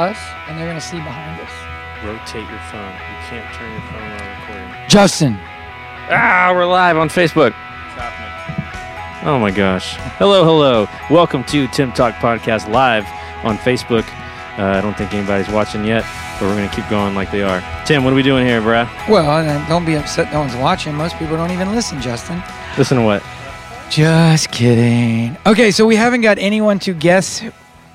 us, and they're gonna see behind us. Rotate your phone. You can't turn your phone while recording. Justin, Ah, we're live on Facebook. Oh my gosh. Hello, hello. Welcome to Tim Talk Podcast live on Facebook. Uh, I don't think anybody's watching yet, but we're going to keep going like they are. Tim, what are we doing here, Brad? well, uh, don't be upset. No one's watching. Most people don't even listen. Justin. Listen to what? Just kidding. Okay, so we haven't got anyone to guess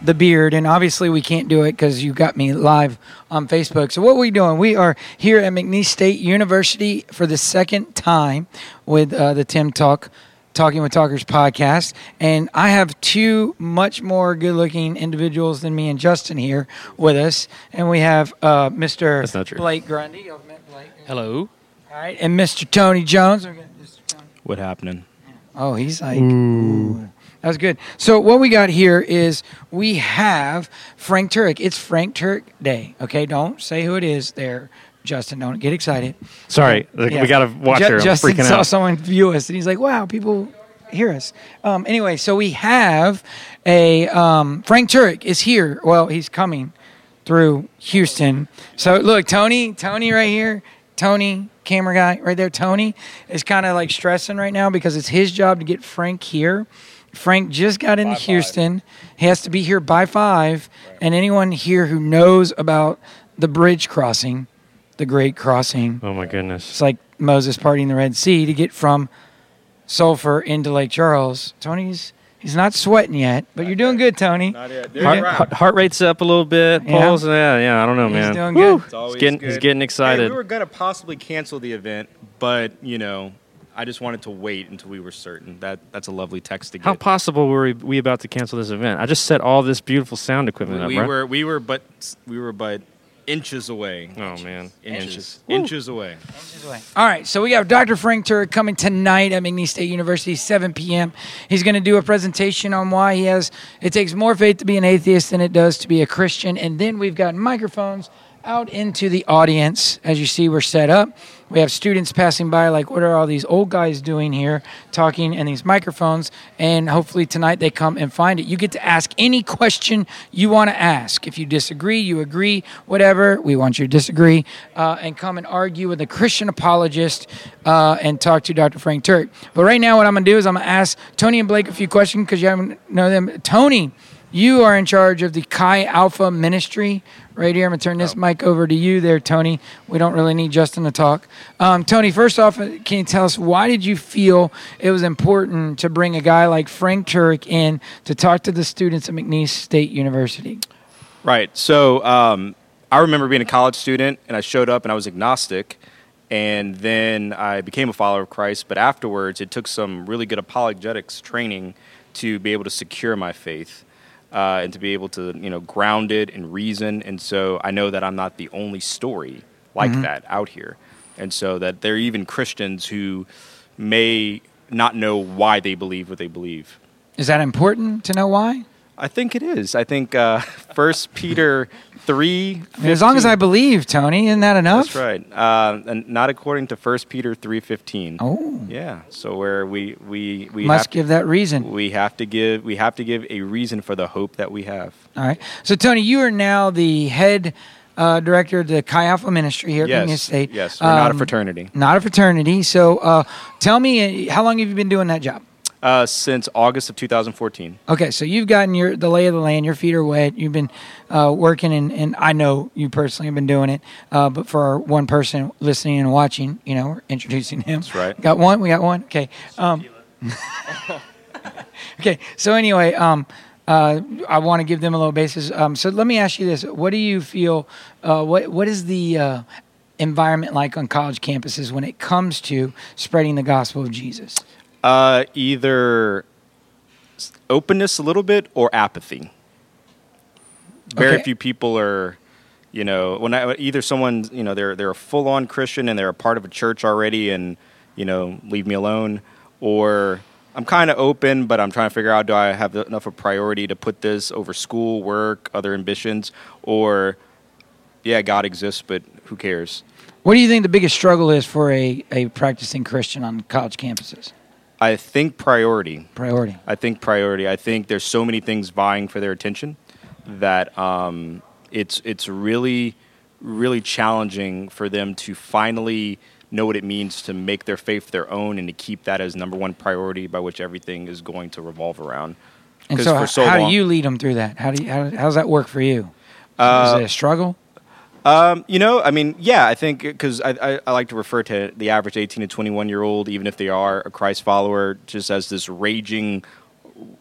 the beard, and obviously we can't do it because you got me live on Facebook. So what are we doing? We are here at McNeese State University for the second time with uh, the Tim Talk. Talking with Talkers podcast, and I have two much more good-looking individuals than me and Justin here with us, and we have uh, Mr. That's not true. Blake Grundy. I've met Blake. Hello. All right, and Mr. Tony Jones. Mr. Tony. What happening? Oh, he's like, ooh. That was good. So what we got here is we have Frank Turek. It's Frank Turek Day. Okay, don't say who it is there, Justin. Don't get excited. Sorry, Yeah. we got to watch Ju- her. I'm Justin freaking saw out. someone view us, and he's like, "Wow, people hear us." Um, anyway, so we have a um, Frank Turek is here. Well, he's coming through Houston. So look, Tony, Tony right here, Tony, camera guy right there. Tony is kind of like stressing right now because it's his job to get Frank here. Frank just got into Houston. He has to be here by five. And anyone here who knows about the bridge crossing, the Great Crossing, Oh my goodness. it's like Moses parting the Red Sea to get from Sulphur into Lake Charles. Tony's he's not sweating yet, but you're doing good, Tony. Not yet. Heart, doing- heart, heart rate's up a little bit. Yeah. Pulse, yeah, yeah. I don't know, He's man. doing Woo! good. It's always He's getting, good. he's getting Hey, excited. we were gonna possibly cancel the event, but you know, I just wanted to wait until we were certain. That that's a lovely text to get. How possible were we, we about to cancel this event? I just set all this beautiful sound equipment we, up, we bro. were we were but we were but inches away. Oh man, Inches. Inches inches away. Inches away. All right, so we have Dr. Frank Turek coming tonight at McNeese State University, 7 p.m. He's going to do a presentation on why he has it takes more faith to be an atheist than it does to be a Christian. And then we've got microphones out into the audience. As you see, we're set up. We have students passing by, like, what are all these old guys doing here, talking, and these microphones. And hopefully tonight they come and find it. You get to ask any question you want to ask. If you disagree, you agree, whatever. We want you to disagree uh, and come and argue with a Christian apologist uh, and talk to Dr. Frank Turek. But right now, what I'm going to do is I'm going to ask Tony and Blake a few questions because you haven't know them. Tony, you are in charge of the Chi Alpha Ministry right here. I'm going to turn this mic over to you there, Tony. We don't really need Justin to talk. Um, Tony, first off, can you tell us why did you feel it was important to bring a guy like Frank Turek in to talk to the students at McNeese State University? Right. So um, I remember being a college student, and I showed up, and I was agnostic, and then I became a follower of Christ. But afterwards, it took some really good apologetics training to be able to secure my faith. Uh, and to be able to, you know, ground it in reason, and so I know that I'm not the only story like that out here, and so that there are even Christians who may not know why they believe what they believe. Is that important to know why? I think it is. I think uh, First Peter three. As long as I believe, Tony, isn't that enough? That's right. Uh, and not according to First Peter three fifteen. Oh, Yeah. So where we we we must give that reason. we have to give we have to give a reason for the hope that we have. All right. So, Tony, you are now the head uh, director of the Chi Alpha Ministry here at yes. State. Yes. We're not a Um, fraternity. Not a fraternity. So, uh, tell me, uh, how long have you been doing that job? Uh, since August of 2014. Okay, so you've gotten your the lay of the land. Your feet are wet. You've been uh, working, and, and I know you personally have been doing it. Uh, but for our one person listening and watching, you know, we're introducing him. That's right. Got one. We got one. Okay. Um, okay. So anyway, um, uh, I want to give them a little basis. Um, so let me ask you this: What do you feel? Uh, what What is the uh, environment like on college campuses when it comes to spreading the gospel of Jesus? Uh, either openness a little bit or apathy. Very Okay. few people are, you know, when I, either someone, you know, they're they're a full on Christian and they're a part of a church already, and you know, leave me alone, or I'm kind of open, but I'm trying to figure out do I have enough of a priority to put this over school, work, other ambitions, or yeah, God exists, but who cares? What do you think the biggest struggle is for a, a practicing Christian on college campuses? I think priority. Priority. I think priority. I think there's so many things vying for their attention that um, it's it's really really challenging for them to finally know what it means to make their faith their own and to keep that as number one priority by which everything is going to revolve around. And so, for so how long- do you lead them through that? How do you, how, how does that work for you? Uh, Is it a struggle? Um, you know, I mean, yeah, I think because I, I, I like to refer to the average 18 to 21 year old, even if they are a Christ follower, just as this raging,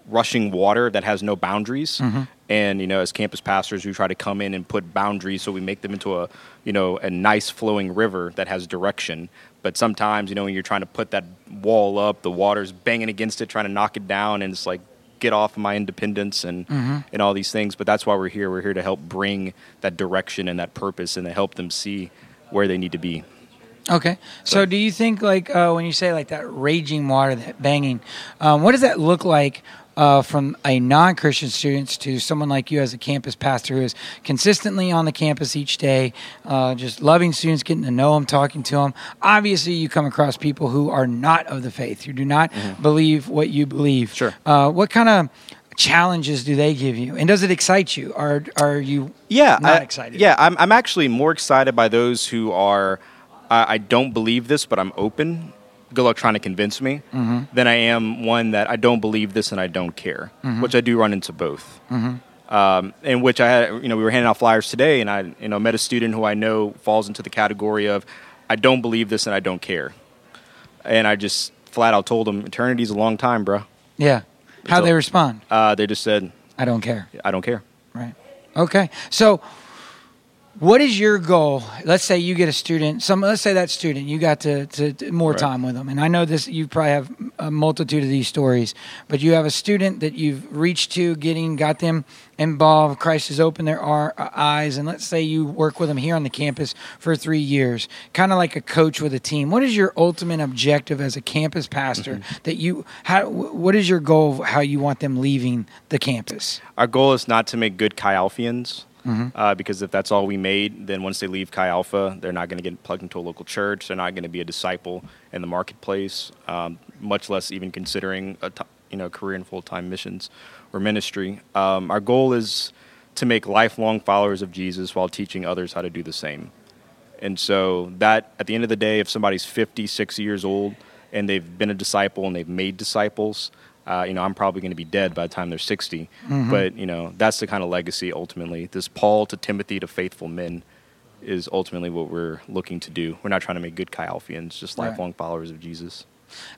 rushing water that has no boundaries. And you know, as campus pastors, we try to come in and put boundaries, so we make them into a you know a nice flowing river that has direction. But sometimes, you know, when you're trying to put that wall up, the water's banging against it, trying to knock it down, and it's like get off of my independence and and all these things. But that's why we're here. We're here to help bring that direction and that purpose, and to help them see where they need to be. Okay. So, do you think, like, uh, when you say like that raging water, that banging, um, what does that look like uh, from a non-Christian students to someone like you as a campus pastor who is consistently on the campus each day, uh, just loving students, getting to know them, talking to them? Obviously, you come across people who are not of the faith, who do not believe what you believe. Mm-hmm. Sure. Uh, what kind of challenges do they give you, and does it excite you? Are are you yeah, not I- excited? Yeah, I'm, I'm actually more excited by those who are, I I don't believe this, but I'm open. Good luck trying to convince me. Than I am one that I don't believe this and I don't care, which I do run into both. Um, in which I had, you know, we were handing out flyers today, and I, you know, met a student who I know falls into the category of, I don't believe this and I don't care, and I just flat out told them, eternity's a long time, bro. Yeah. How they respond? Uh, they just said, I don't care. I don't care. Right. Okay. So, what is your goal? Let's say you get a student. Some. Let's say that student you got to, to, to more Right. time with them, and I know this. You probably have a multitude of these stories, but you have a student that you've reached to, getting, got them involved. Christ has opened their ar- uh, eyes, and let's say you work with them here on the campus for three years, kind of like a coach with a team. What is your ultimate objective as a campus pastor? That you, how, what is your goal of how you want them leaving the campus? Our goal is not to make good Chi Alphians. Mm-hmm. Uh, because if that's all we made, then once they leave Chi Alpha, they're not going to get plugged into a local church. They're not going to be a disciple in the marketplace, um, much less even considering a t- you know career in full time missions or ministry. Um, our goal is to make lifelong followers of Jesus while teaching others how to do the same. And so that at the end of the day, if somebody's 50, 60 years old and they've been a disciple and they've made disciples, uh, you know, I'm probably going to be dead by the time they're 60. But, you know, that's the kind of legacy ultimately. This Paul to Timothy to faithful men is ultimately what we're looking to do. We're not trying to make good Chi Alphians, just Right. lifelong followers of Jesus.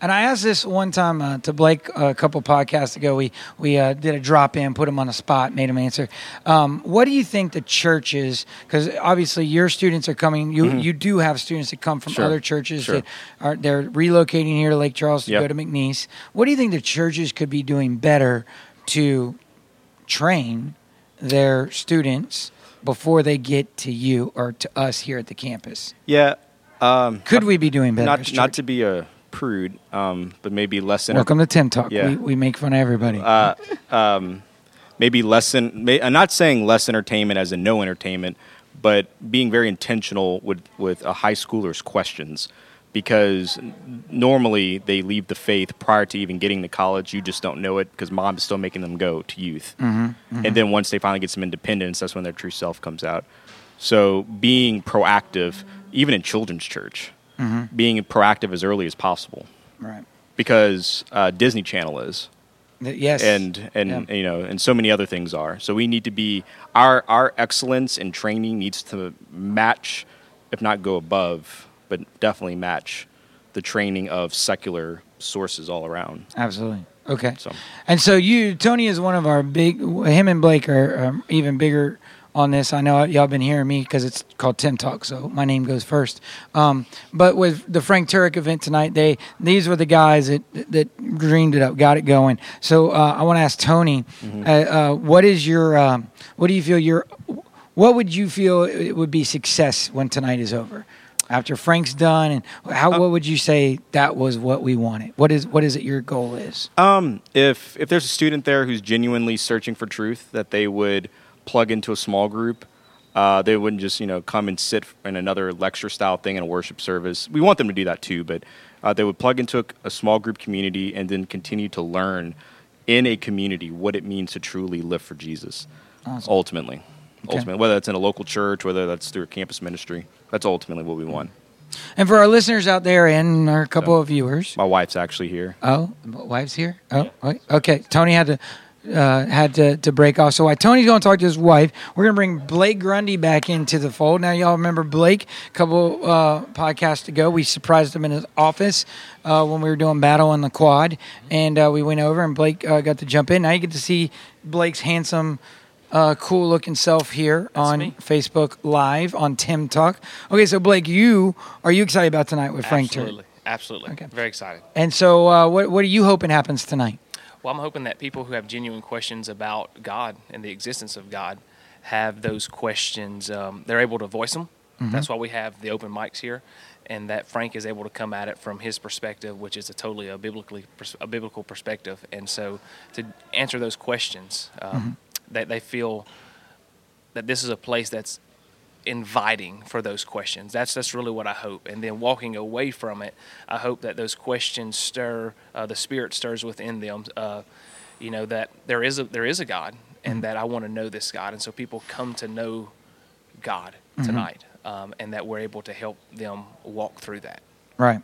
And I asked this one time uh, to Blake a couple podcasts ago. We we uh, did a drop in, put him on the spot, made him answer. Um, what do you think the churches? Because obviously your students are coming. You you do have students that come from Mm-hmm. Sure. other churches Sure. that are they're relocating here to Lake Charles to Yep. go to McNeese. What do you think the churches could be doing better to train their students before they get to you or to us here at the campus? Yeah. Um, Could we be doing better? not, not to be a prude, um, but maybe less enter- Welcome to Tim Talk. Yeah. We, we make fun of everybody. uh, um, maybe less than, may, I'm not saying less entertainment as in no entertainment, but being very intentional with, with a high schooler's questions. Because normally they leave the faith prior to even getting to college. You just don't know it because mom is still making them go to youth. And then once they finally get some independence, that's when their true self comes out. So being proactive, even in children's church, being proactive as early as possible. right. Because uh, Disney Channel is Yes. and and Yeah. you know and so many other things are so we need to be our our excellence in training needs to match if not go above but definitely match the training of secular sources all around Absolutely. Okay. So- And so you, Tony, is one of our big. Him and Blake are um, even bigger on this. I know y'all been hearing me because it's called Tim Talk, so my name goes first. Um, but with the Frank Turek event tonight, they these were the guys that that dreamed it up, got it going. So uh, I want to ask Tony, Mm-hmm. uh, uh, what is your, um, what do you feel your, what would you feel it would be success when tonight is over? After Frank's done, and how Uh, what would you say that was what we wanted? What is what is it your goal is? um if if there's a student there who's genuinely searching for truth that they would plug into a small group uh, they wouldn't just you know come and sit in another lecture style thing in a worship service we want them to do that too but uh, they would plug into a, a small group community and then continue to learn in a community what it means to truly live for jesus Awesome. ultimately Ultimately, whether that's in a local church, whether that's through a campus ministry, that's ultimately what we want. And for our listeners out there and our couple So- of viewers, My wife's actually here. oh, my wife's here. Oh, wait. okay. Tony had to uh, had to, to break off. So while Tony's going to talk to his wife, we're going to bring Blake Grundy back into the fold. Now, y'all remember Blake a couple uh, podcasts ago. We surprised him in his office uh, when we were doing battle on the quad, and uh, we went over and Blake uh, got to jump in. Now you get to see Blake's handsome. Uh, cool looking self here on me. Facebook Live on Tim Talk. Okay, so Blake, you are you excited about tonight with Frank Turek? Absolutely. Absolutely. Okay. Very excited. And so, uh, what what are you hoping happens tonight? Well, I'm hoping that people who have genuine questions about God and the existence of God have those questions. Um, they're able to voice them. Mm-hmm. That's why we have the open mics here, and that Frank is able to come at it from his perspective, which is a totally a biblically a biblical perspective. And so, to answer those questions, um, Mm-hmm. that they feel that this is a place that's inviting for those questions. That's that's really what I hope. And then walking away from it, I hope that those questions stir uh, the spirit stirs within them. Uh, you know that there is a there is a God, and that I want to know this God, and so people come to know God tonight, um, and that we're able to help them walk through that. Right.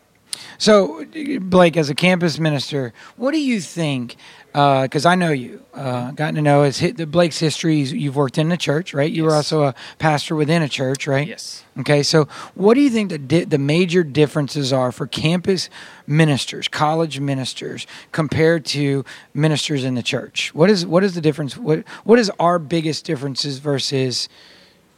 So, Blake, as a campus minister, what do you think? Because I know you, uh, gotten to know his hit the Blake's history. You've worked in the church, right? You were also a pastor within a church, right? Yes. Okay. So, what do you think the di- the major differences are for campus ministers, college ministers, compared to ministers in the church? What is what is the difference? What what is our biggest differences versus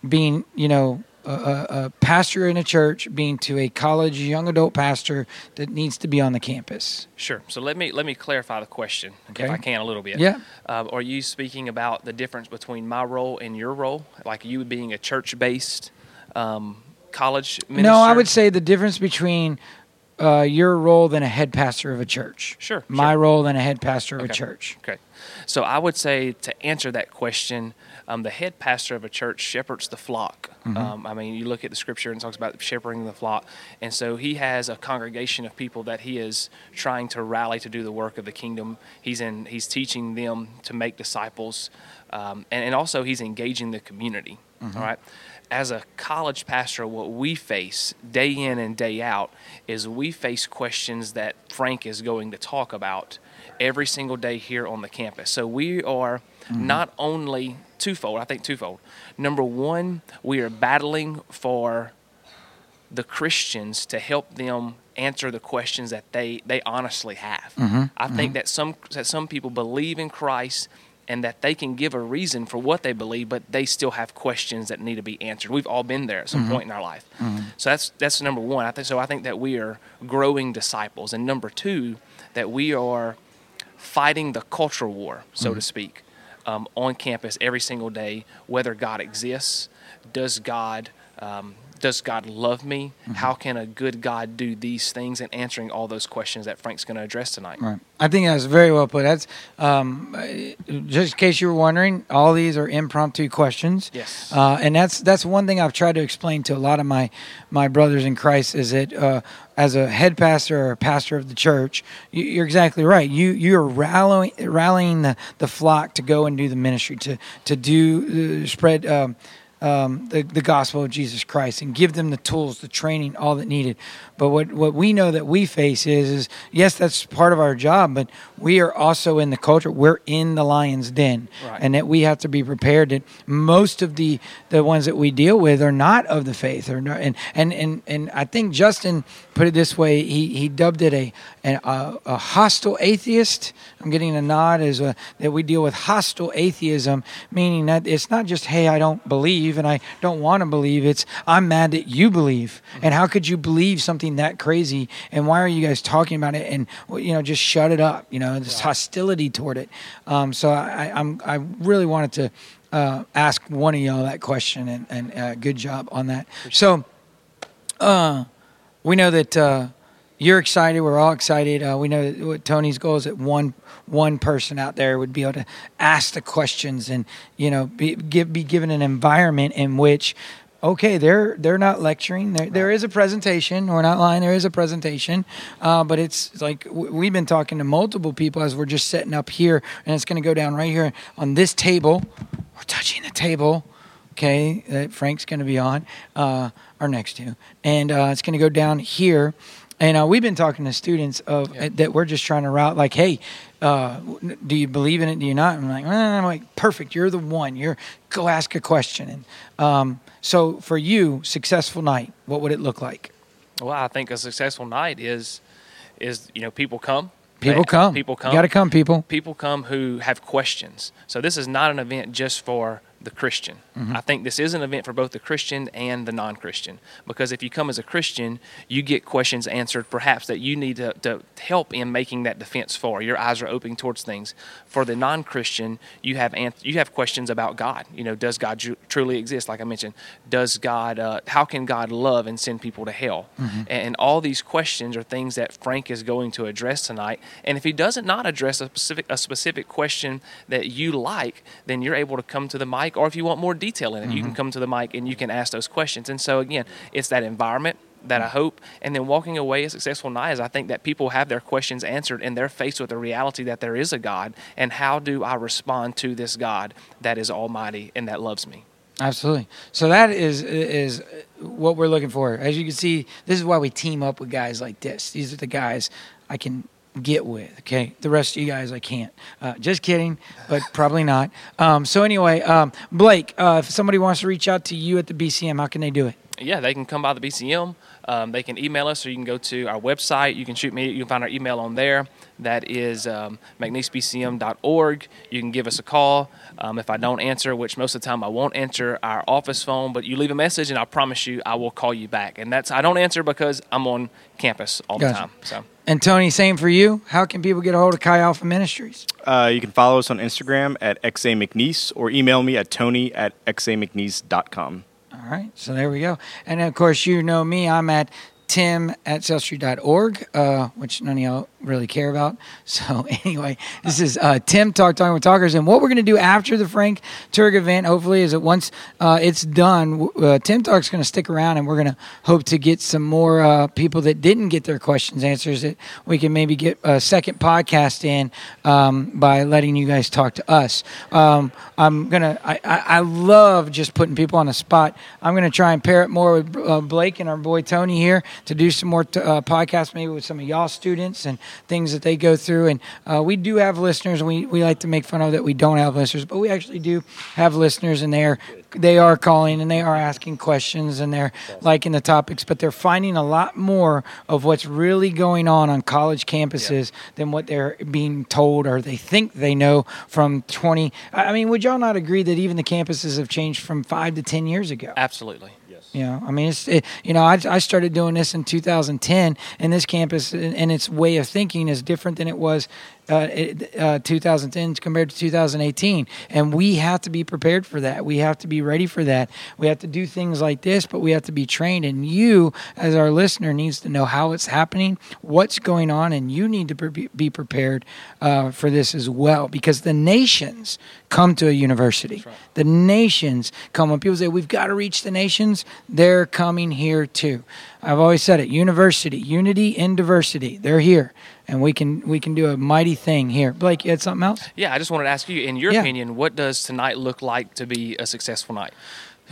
being, you know, a, a, pastor in a church, being to a college young adult pastor that needs to be on the campus. Sure. So let me let me clarify the question, Okay. if I can, a little bit. Yeah. Uh, are you speaking about the difference between my role and your role, like you being a church-based um, college minister? No, I would say the difference between uh, your role than a head pastor of a church. Sure, My sure. role than a head pastor of a church. Okay. So I would say to answer that question, um, the head pastor of a church shepherds the flock. Mm-hmm. Um, I mean, you look at the scripture and it talks about shepherding the flock. And so he has a congregation of people that he is trying to rally to do the work of the kingdom. He's in, he's teaching them to make disciples. Um, and, and also he's engaging the community. Mm-hmm. all right. As a college pastor, what we face day in and day out is we face questions that Frank is going to talk about every single day here on the campus. So we are mm-hmm. not only twofold, I think twofold. Number one, we are battling for the Christians to help them answer the questions that they, they honestly have. Mm-hmm. I think mm-hmm. that some that some people believe in Christ and that they can give a reason for what they believe, but they still have questions that need to be answered. We've all been there at some point in our life. So that's that's number one. I think so. I think that we are growing disciples, and number two, that we are fighting the culture war, so to speak, um, on campus every single day. Whether God exists, does God um, does God love me? How can a good God do these things? And answering all those questions that Frank's going to address tonight. Right. I think that's very well put. That's um, just in case you were wondering. All these are impromptu questions. Yes. Uh, and that's that's one thing I've tried to explain to a lot of my my brothers in Christ is that uh, as a head pastor or a pastor of the church, you, you're exactly right. You you're rallying rallying the, the flock to go and do the ministry to to do uh, spread. Um, um, the, the gospel of Jesus Christ and give them the tools, the training, all that needed. But what, what we know that we face is, is yes, that's part of our job, but we are also in the culture. We're in the lion's den, Right. and that we have to be prepared. That most of the the ones that we deal with are not of the faith, or not, and and and and I think Justin put it this way. He he dubbed it a an, a, a hostile atheist. I'm getting a nod as a, that we deal with hostile atheism, meaning that it's not just hey I don't believe and I don't want to believe. It's I'm mad that you believe, and how could you believe something that crazy? And why are you guys talking about it? And you know just shut it up. You know this hostility toward it. Um, so I, I- I'm I really wanted to. Uh, ask one of y'all that question, and, and uh, good job on that. So, uh, we know that uh, you're excited. We're all excited. Uh, we know that what Tony's goal is that one one person out there would be able to ask the questions and you know be give, be given an environment in which. Okay, they're they're not lecturing. There, there is a presentation. We're not lying. There is a presentation, uh, but it's like we've been talking to multiple people as we're just setting up here, and it's going to go down right here on this table. We're touching the table okay, that Frank's going to be on, uh, or next to, and uh, it's going to go down here. And uh, we've been talking to students of Yeah. that we're just trying to route, like, hey, uh, do you believe in it? Do you not? And I'm like, "Eh," I'm like, perfect. You're the one. You're go ask a question. And um, so for you, successful night, what would it look like? Well, I think a successful night is is you know people come. People They- come. People come. You got to come, people. people come who have questions. So this is not an event just for the Christian. Mm-hmm. I think this is an event for both the Christian and the non-Christian because if you come as a Christian, you get questions answered perhaps that you need to, to help in making that defense for. Your eyes are opening towards things. For the non-Christian, you have an, you have questions about God. You know, does God tru- truly exist? Like I mentioned, does God? Uh, how can God love and send people to hell? And, and all these questions are things that Frank is going to address tonight. And if he doesn't not address a specific a specific question that you like, then you're able to come to the mic. Or if you want more detail in it, you can mm-hmm. come to the mic and you can ask those questions. And so again, it's that environment that I hope, and then walking away a successful night is I think that people have their questions answered and they're faced with the reality that there is a God, and how do I respond to this God that is almighty and that loves me? Absolutely. So that is is what we're looking for. As you can see, this is why we team up with guys like this. These are the guys I can get with. Okay, the rest of you guys I can't. Uh, just kidding, but probably not. Um, so anyway, um, Blake, uh, if somebody wants to reach out to you at the BCM, how can they do it? yeah, they can come by the BCM. Um, they can email us, or you can go to our website. You can shoot me. You can find our email on there. That is um, mcneesebcm.org. You can give us a call. Um, if I don't answer, which most of the time I won't answer our office phone, but you leave a message, and I promise you I will call you back. And that's I don't answer because I'm on campus all the time. So And Tony, same for you. How can people get a hold of Chi Alpha Ministries? Uh, you can follow us on Instagram at XA McNeese or email me at tony at xamcneese.com. All right, so there we go. And of course, you know me. I'm at tim at salestreet.org, uh, which none of y'all really care about. So anyway, this is uh, Tim Talk Talking with Talkers. And what we're going to do after the Frank Turek event, hopefully, is that once uh, it's done, uh, Tim Talk's going to stick around and we're going to hope to get some more uh, people that didn't get their questions answers that we can maybe get a second podcast in um, by letting you guys talk to us. Um, I'm I I love just putting people on the spot. I'm going to try and pair it more with uh, Blake and our boy Tony here to do some more t- uh, podcasts, maybe with some of y'all students and things that they go through. And uh, we do have listeners. and We we like to make fun of that we don't have listeners, but we actually do have listeners, and they are they are calling and they are asking questions and they're liking the topics, but they're finding a lot more of what's really going on on college campuses than what they're being told or they think they know from 20. I I mean, would y'all not agree that even the campuses have changed from five to 10 years ago? absolutely. You know, I mean, it's it, you know, I, I started doing this in 2010, and this campus and, and its way of thinking is different than it was uh, uh, 2010 compared to 2018, and we have to be prepared for that. We have to be ready for that. We have to do things like this, but we have to be trained. And you, as our listener, needs to know how it's happening, what's going on, and you need to pre- be prepared uh, for this as well, because the nations come to a university. The nations come when people say we've got to reach the nations. They're coming here too. I've always said it: university, unity in diversity. They're here, and we can we can do a mighty thing here. Blake, you had something else? Yeah, I just wanted to ask you, in your Yeah. opinion, what does tonight look like to be a successful night?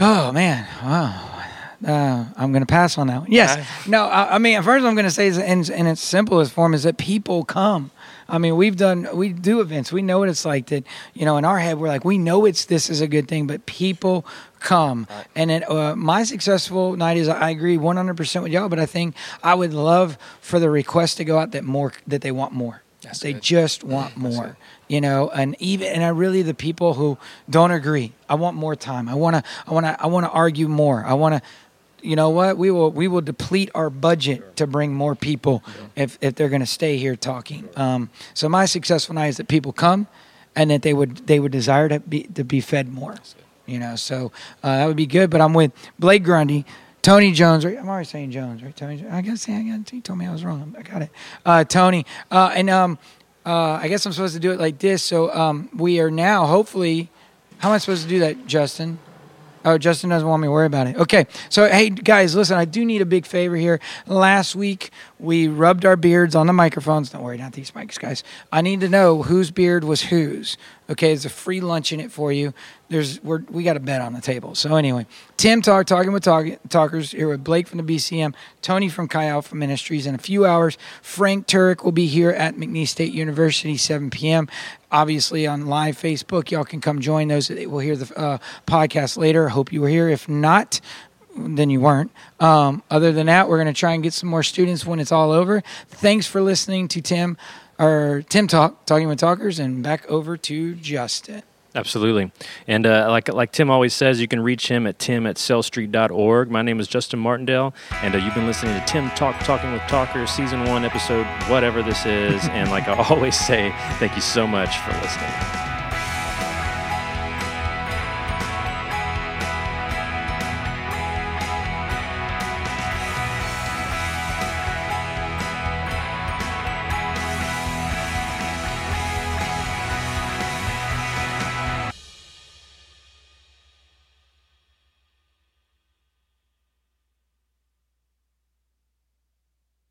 Oh man, wow. Uh, I'm going to pass on that one. Yes. No, I, I mean, first I'm going to say, is in, in its simplest form, is that people come. I mean, we've done, we do events. We know what it's like that, you know, in our head, we're like, we know it's, this is a good thing, but people come. And it, uh, my successful night is, I agree 100% with y'all, but I think I would love for the request to go out that more, that they want more. That's they good. just want more you know and even and i really the people who don't agree i want more time. I want to i want to i want to argue more. I want to you know what? We will we will deplete our budget to bring more people if if they're going to stay here talking. Um, so my successful night is that people come and that they would they would desire to be to be fed more you know so uh, that would be good but i'm with blake grundy Tony Jones, right? I'm always saying Jones, right? Tony, I gotta I got. He told me I was wrong. I got it. Uh, Tony, uh, and um, uh, I guess I'm supposed to do it like this. So um, we are now, hopefully, how am I supposed to do that, Justin? Oh, Justin doesn't want me to worry about it. Okay. So, hey, guys, listen, I do need a big favor here. Last week, we rubbed our beards on the microphones. Don't worry, not these mics, guys. I need to know whose beard was whose. Okay, it's a free lunch in it for you. There's we're, we got a bet on the table. So anyway, Tim Talk talking with talk, talkers here with Blake from the BCM, Tony from Chi Alpha Ministries. In a few hours, Frank Turek will be here at McNeese State University, 7 p.m. Obviously on live Facebook, y'all can come join those. We'll hear the uh, podcast later. Hope you were here. If not, then you weren't. Um, other than that, we're going to try and get some more students when it's all over. Thanks for listening to Tim or Tim Talk, talking with talkers, and back over to Justin. Absolutely. And uh, like like Tim always says, you can reach him at tim at cellstreet.org. My name is Justin Martindale, and uh, you've been listening to Tim Talk, Talking with Talkers, Season 1, Episode whatever this is. and like I always say, thank you so much for listening.